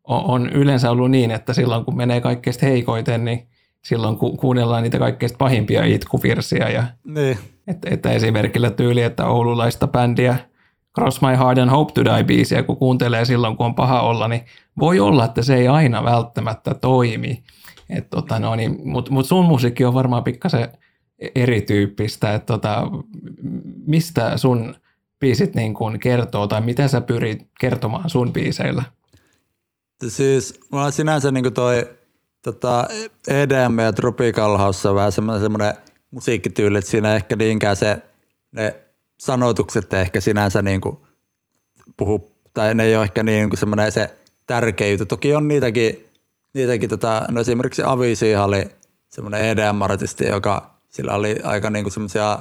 on yleensä ollut niin, että silloin kun menee kaikkein heikoiten, niin silloin ku, kuunnellaan niitä kaikkein pahimpia itkuvirsiä. Ja, niin. että, että esimerkillä tyyli, että oululaista bändiä Cross My Heart and Hope to Die biisiä, kun kuuntelee silloin, kun on paha olla, niin voi olla, että se ei aina välttämättä toimi. tota no, niin, Mutta mut sun musiikki on varmaan pikkasen erityyppistä, että tota, mistä sun biisit niin kun kertoo tai mitä sä pyrit kertomaan sun biiseillä? Siis mulla on sinänsä niin toi tota, EDM ja Tropical House on vähän semmoinen, semmoinen musiikkityyli, että siinä ehkä niinkään se, ne sanotukset ehkä sinänsä niin kuin puhu, tai ne ei ole ehkä niin kuin semmoinen se tärkeä juttu. Toki on niitäkin niitäkin tota, no esimerkiksi Avisi oli semmoinen EDM-artisti, joka sillä oli aika niinku semmoisia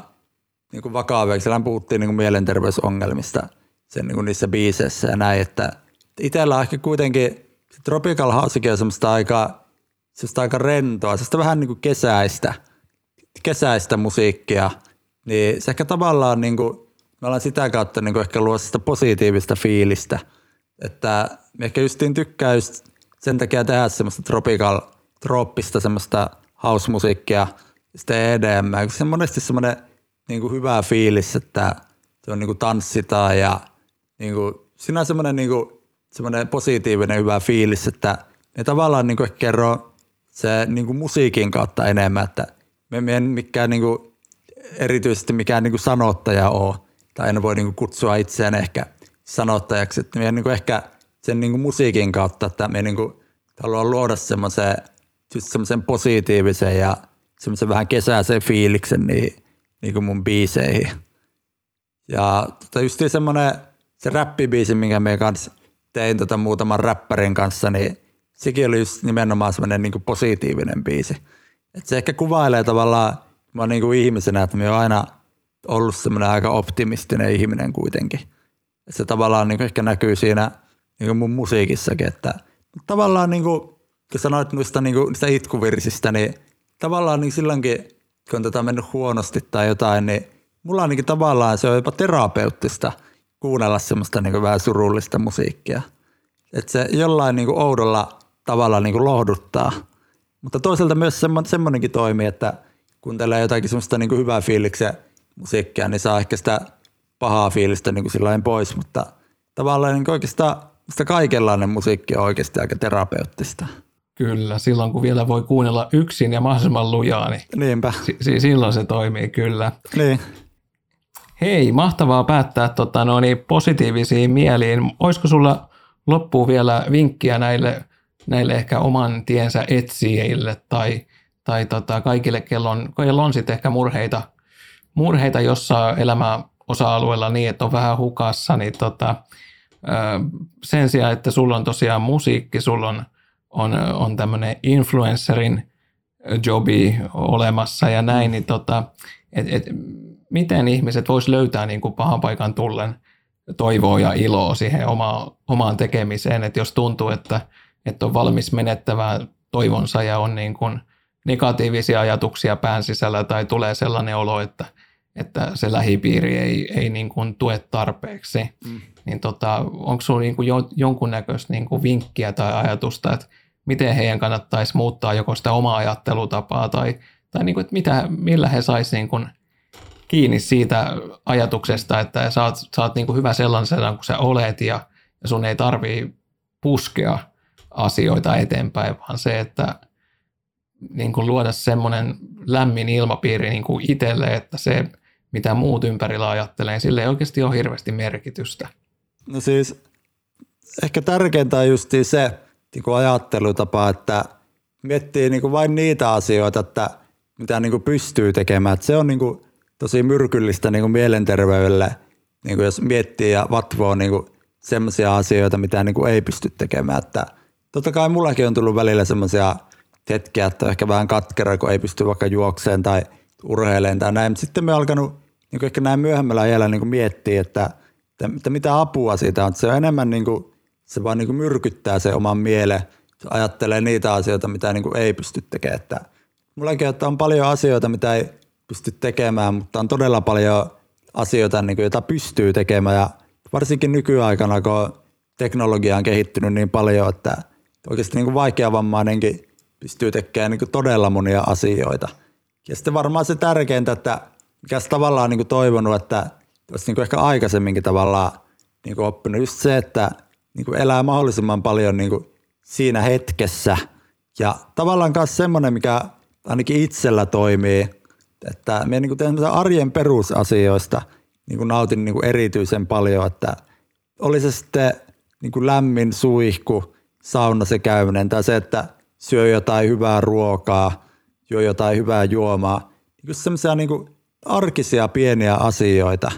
niinku vakavia, sillä puhuttiin niinku mielenterveysongelmista sen niinku niissä biiseissä ja näin, että itsellä ehkä kuitenkin Tropical Housekin on semmoista aika, semmoista aika rentoa, semmoista vähän niinku kesäistä, kesäistä musiikkia, niin se ehkä tavallaan niinku, me ollaan sitä kautta niinku ehkä luo sitä positiivista fiilistä, että me ehkä justiin tykkää just sen takia tehdä semmoista tropical, trooppista semmoista house-musiikkia, sitten EDM, kun se on monesti semmoinen niin kuin hyvä fiilis, että se on niin kuin tanssitaan ja niin kuin, siinä on semmoinen, niin kuin, semmoinen positiivinen hyvä fiilis, että ne tavallaan niin kuin kerro se niin kuin musiikin kautta enemmän, että me en mikään niin kuin, erityisesti mikään niin kuin sanottaja ole, tai en voi niin kuin kutsua itseään ehkä sanottajaksi, että me niin kuin ehkä sen niin kuin musiikin kautta, että me niin kuin haluan luoda semmoisen, semmoisen positiivisen ja semmoisen vähän kesäisen fiiliksen niin, niin kuin mun biiseihin. Ja tota just semmoinen se räppibiisi, minkä me kanssa tein tota muutaman räppärin kanssa, niin sekin oli just nimenomaan semmoinen niin positiivinen biisi. Et se ehkä kuvailee tavallaan, mä niin kuin ihmisenä, että mä oon aina ollut semmoinen aika optimistinen ihminen kuitenkin. Et se tavallaan niin kuin ehkä näkyy siinä niin kuin mun musiikissakin, että tavallaan niin kuin, kun sanoit noista, niin kuin, itkuvirsistä, niin tavallaan niin silloinkin, kun on tota mennyt huonosti tai jotain, niin mulla ainakin tavallaan se on jopa terapeuttista kuunnella semmoista niin kuin vähän surullista musiikkia. Että se jollain niin kuin oudolla tavalla niin kuin lohduttaa. Mutta toisaalta myös semmoinenkin toimii, että kuuntelee jotakin semmoista niin kuin hyvää fiiliksen musiikkia, niin saa ehkä sitä pahaa fiilistä niin kuin pois, mutta tavallaan niin oikeastaan sitä kaikenlainen musiikki on oikeasti aika terapeuttista. Kyllä, silloin kun vielä voi kuunnella yksin ja mahdollisimman lujaa, niin Niinpä. Si- silloin se toimii kyllä. Niin. Hei, mahtavaa päättää tota, no niin, positiivisiin mieliin. Olisiko sulla loppuun vielä vinkkiä näille, näille ehkä oman tiensä etsijille tai, tai tota, kaikille, kello on, kello on sitten ehkä murheita, murheita jossain elämän osa-alueella niin, että on vähän hukassa, niin tota, sen sijaan, että sulla on tosiaan musiikki, sulla on, on, on tämmöinen influencerin jobi olemassa ja näin, niin tota, et, et, miten ihmiset vois löytää niin kuin pahan paikan tullen toivoa ja iloa siihen oma, omaan tekemiseen, että jos tuntuu, että, että on valmis menettämään toivonsa ja on niin kuin negatiivisia ajatuksia pään sisällä tai tulee sellainen olo, että, että se lähipiiri ei, ei niin kuin tue tarpeeksi, mm. niin tota, onko sinulla niin kuin jo, jonkunnäköistä niin kuin vinkkiä tai ajatusta, että miten heidän kannattaisi muuttaa joko sitä omaa ajattelutapaa tai, tai niin kuin, että mitä, millä he saisivat niin kiinni siitä ajatuksesta, että sä oot, sä oot niin kuin hyvä sellaisena kuin sä olet ja, ja sun ei tarvii puskea asioita eteenpäin, vaan se, että niin kuin luoda semmoinen lämmin ilmapiiri niin kuin itselle, että se, mitä muut ympärillä ajattelee, niin sille ei oikeasti ole hirveästi merkitystä. No siis ehkä tärkeintä on just se niin kuin ajattelutapa, että miettii niin kuin vain niitä asioita, että mitä niin kuin pystyy tekemään. Että se on niin kuin tosi myrkyllistä niin kuin mielenterveydelle, niin kuin jos miettii ja vatvoo niin sellaisia asioita, mitä niin kuin ei pysty tekemään. Että totta kai mullakin on tullut välillä semmoisia hetkiä, että ehkä vähän katkera, kun ei pysty vaikka juokseen tai urheileen tai näin. Sitten me alkanut niin ehkä näin myöhemmällä ajalla niin miettiä, että, että, mitä apua siitä on. Se on enemmän niin kuin, se vaan niin kuin myrkyttää se oman mielen. Se ajattelee niitä asioita, mitä niin kuin ei pysty tekemään. Että mullakin että on paljon asioita, mitä ei pysty tekemään, mutta on todella paljon asioita, niin kuin, joita pystyy tekemään. Ja varsinkin nykyaikana, kun teknologia on kehittynyt niin paljon, että oikeasti niin kuin vaikeavammainenkin pystyy tekemään niin kuin todella monia asioita. Ja sitten varmaan se tärkeintä, että mikä tavallaan niin kuin toivonut, että olisi niin kuin ehkä aikaisemminkin tavallaan niin kuin oppinut just se, että niin kuin elää mahdollisimman paljon niin kuin siinä hetkessä. Ja tavallaan myös semmoinen, mikä ainakin itsellä toimii, että minä niin teen arjen perusasioista niin kuin nautin niin kuin erityisen paljon, että oli se sitten niin kuin lämmin suihku, saunassa käyminen tai se, että syö jotain hyvää ruokaa, juo jotain hyvää juomaa. Niin semmoisia niin arkisia pieniä asioita,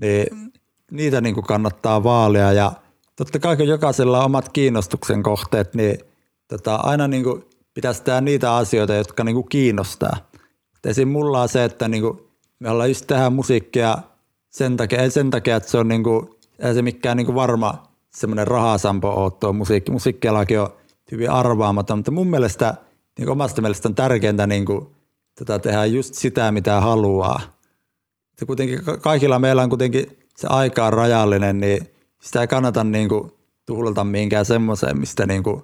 niin niitä niin kuin kannattaa vaalia ja totta kai kun jokaisella on omat kiinnostuksen kohteet, niin tota, aina niin kuin pitäisi tehdä niitä asioita, jotka niin kuin kiinnostaa. Et esim. mulla on se, että niin kuin me ollaan just tehdä musiikkia sen takia, ei sen takia, että se on niin kuin, ei se mikään niin kuin varma semmoinen rahasampo ole tuo musiikki. Musiikkialakin on hyvin arvaamaton, mutta mun mielestä niin omasta mielestä on tärkeintä niin kuin, tota, tehdä just sitä, mitä haluaa. Ja kuitenkin kaikilla meillä on kuitenkin se aika on rajallinen, niin sitä ei kannata niin kuin, tuhlata mihinkään semmoiseen, mistä niin kuin,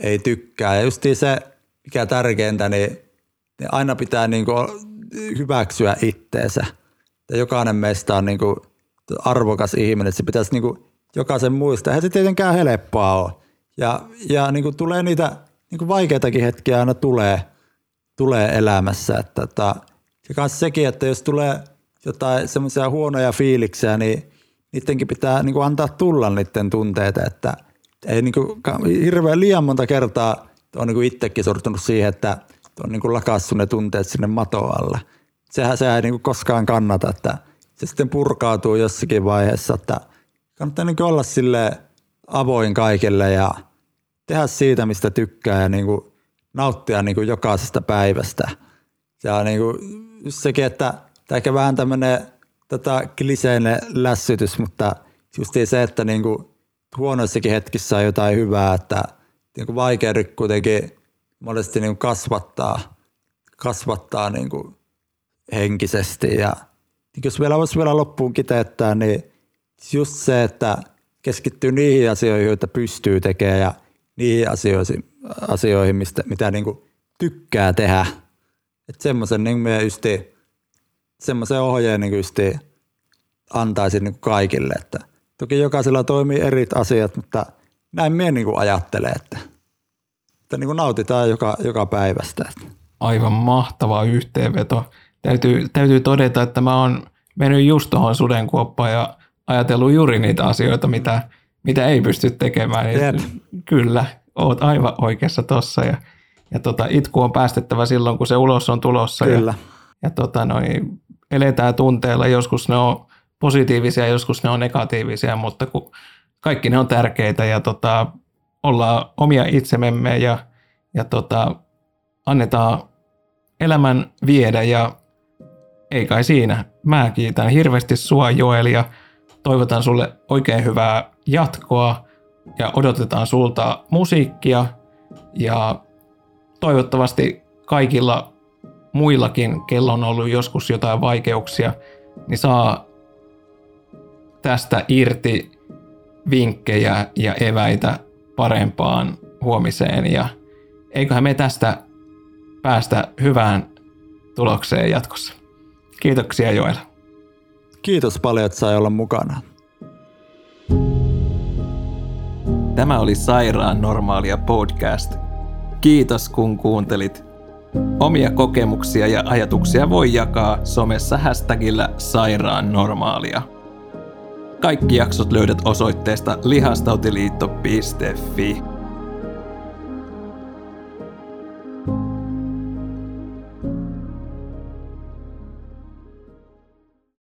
ei tykkää. Ja just se, mikä tärkeintä, niin, niin aina pitää niin kuin, hyväksyä itteensä. Ja jokainen meistä on niin kuin, arvokas ihminen, että se pitäisi niin kuin, jokaisen muistaa. Eihän se tietenkään helppoa ole. Ja, ja niin kuin, tulee niitä niin kuin vaikeitakin hetkiä aina tulee, tulee elämässä. Että, että, ja myös sekin, että jos tulee jotain semmoisia huonoja fiiliksiä, niin niidenkin pitää niin kuin antaa tulla niiden tunteita, että ei niin kuin, hirveän liian monta kertaa on niin itsekin sortunut siihen, että on niin kuin lakassu ne tunteet sinne matoalle. Sehän, sehän ei niin kuin koskaan kannata, että se sitten purkautuu jossakin vaiheessa, että kannattaa niin olla sille avoin kaikille ja tehdä siitä, mistä tykkää ja niin kuin nauttia niin kuin jokaisesta päivästä. Ja niin kuin sekin, että tämä ehkä vähän tämmöinen tota, kliseinen lässytys, mutta just se, että niin kuin huonoissakin hetkissä on jotain hyvää, että niin kuin vaikeudet kuitenkin monesti niin kuin kasvattaa, kasvattaa niin kuin henkisesti. Ja jos vielä voisi vielä loppuun kiteyttää, niin just se, että keskittyy niihin asioihin, joita pystyy tekemään ja niihin asioihin, asioihin mistä, mitä niin kuin tykkää tehdä. Että semmoisen niin meidän ysti, semmoisen ohjeen niin ysti antaisin niin kaikille. Että toki jokaisella toimii eri asiat, mutta näin minä niin ajattelen, että, että niin kuin nautitaan joka, joka päivästä. Aivan mahtava yhteenveto. Täytyy, täytyy todeta, että mä oon mennyt just tuohon sudenkuoppaan ja ajatellut juuri niitä asioita, mitä, mitä ei pysty tekemään. Yep. Kyllä, oot aivan oikeassa tossa. Ja, ja tota, itku on päästettävä silloin, kun se ulos on tulossa. Kyllä. Ja, ja tota, noin, eletään tunteella, joskus ne on positiivisia, joskus ne on negatiivisia, mutta kun kaikki ne on tärkeitä ja tota, ollaan omia itsememme ja, ja tota, annetaan elämän viedä ja ei kai siinä. Mä kiitän hirveästi sua Joel ja toivotan sulle oikein hyvää jatkoa ja odotetaan sulta musiikkia ja toivottavasti kaikilla muillakin, kello on ollut joskus jotain vaikeuksia, niin saa tästä irti vinkkejä ja eväitä parempaan huomiseen ja eiköhän me tästä päästä hyvään tulokseen jatkossa. Kiitoksia Joel. Kiitos paljon, että sai olla mukana. Tämä oli Sairaan normaalia podcast. Kiitos kun kuuntelit. Omia kokemuksia ja ajatuksia voi jakaa somessa hashtagillä sairaan normaalia. Kaikki jaksot löydät osoitteesta lihastautiliitto.fi.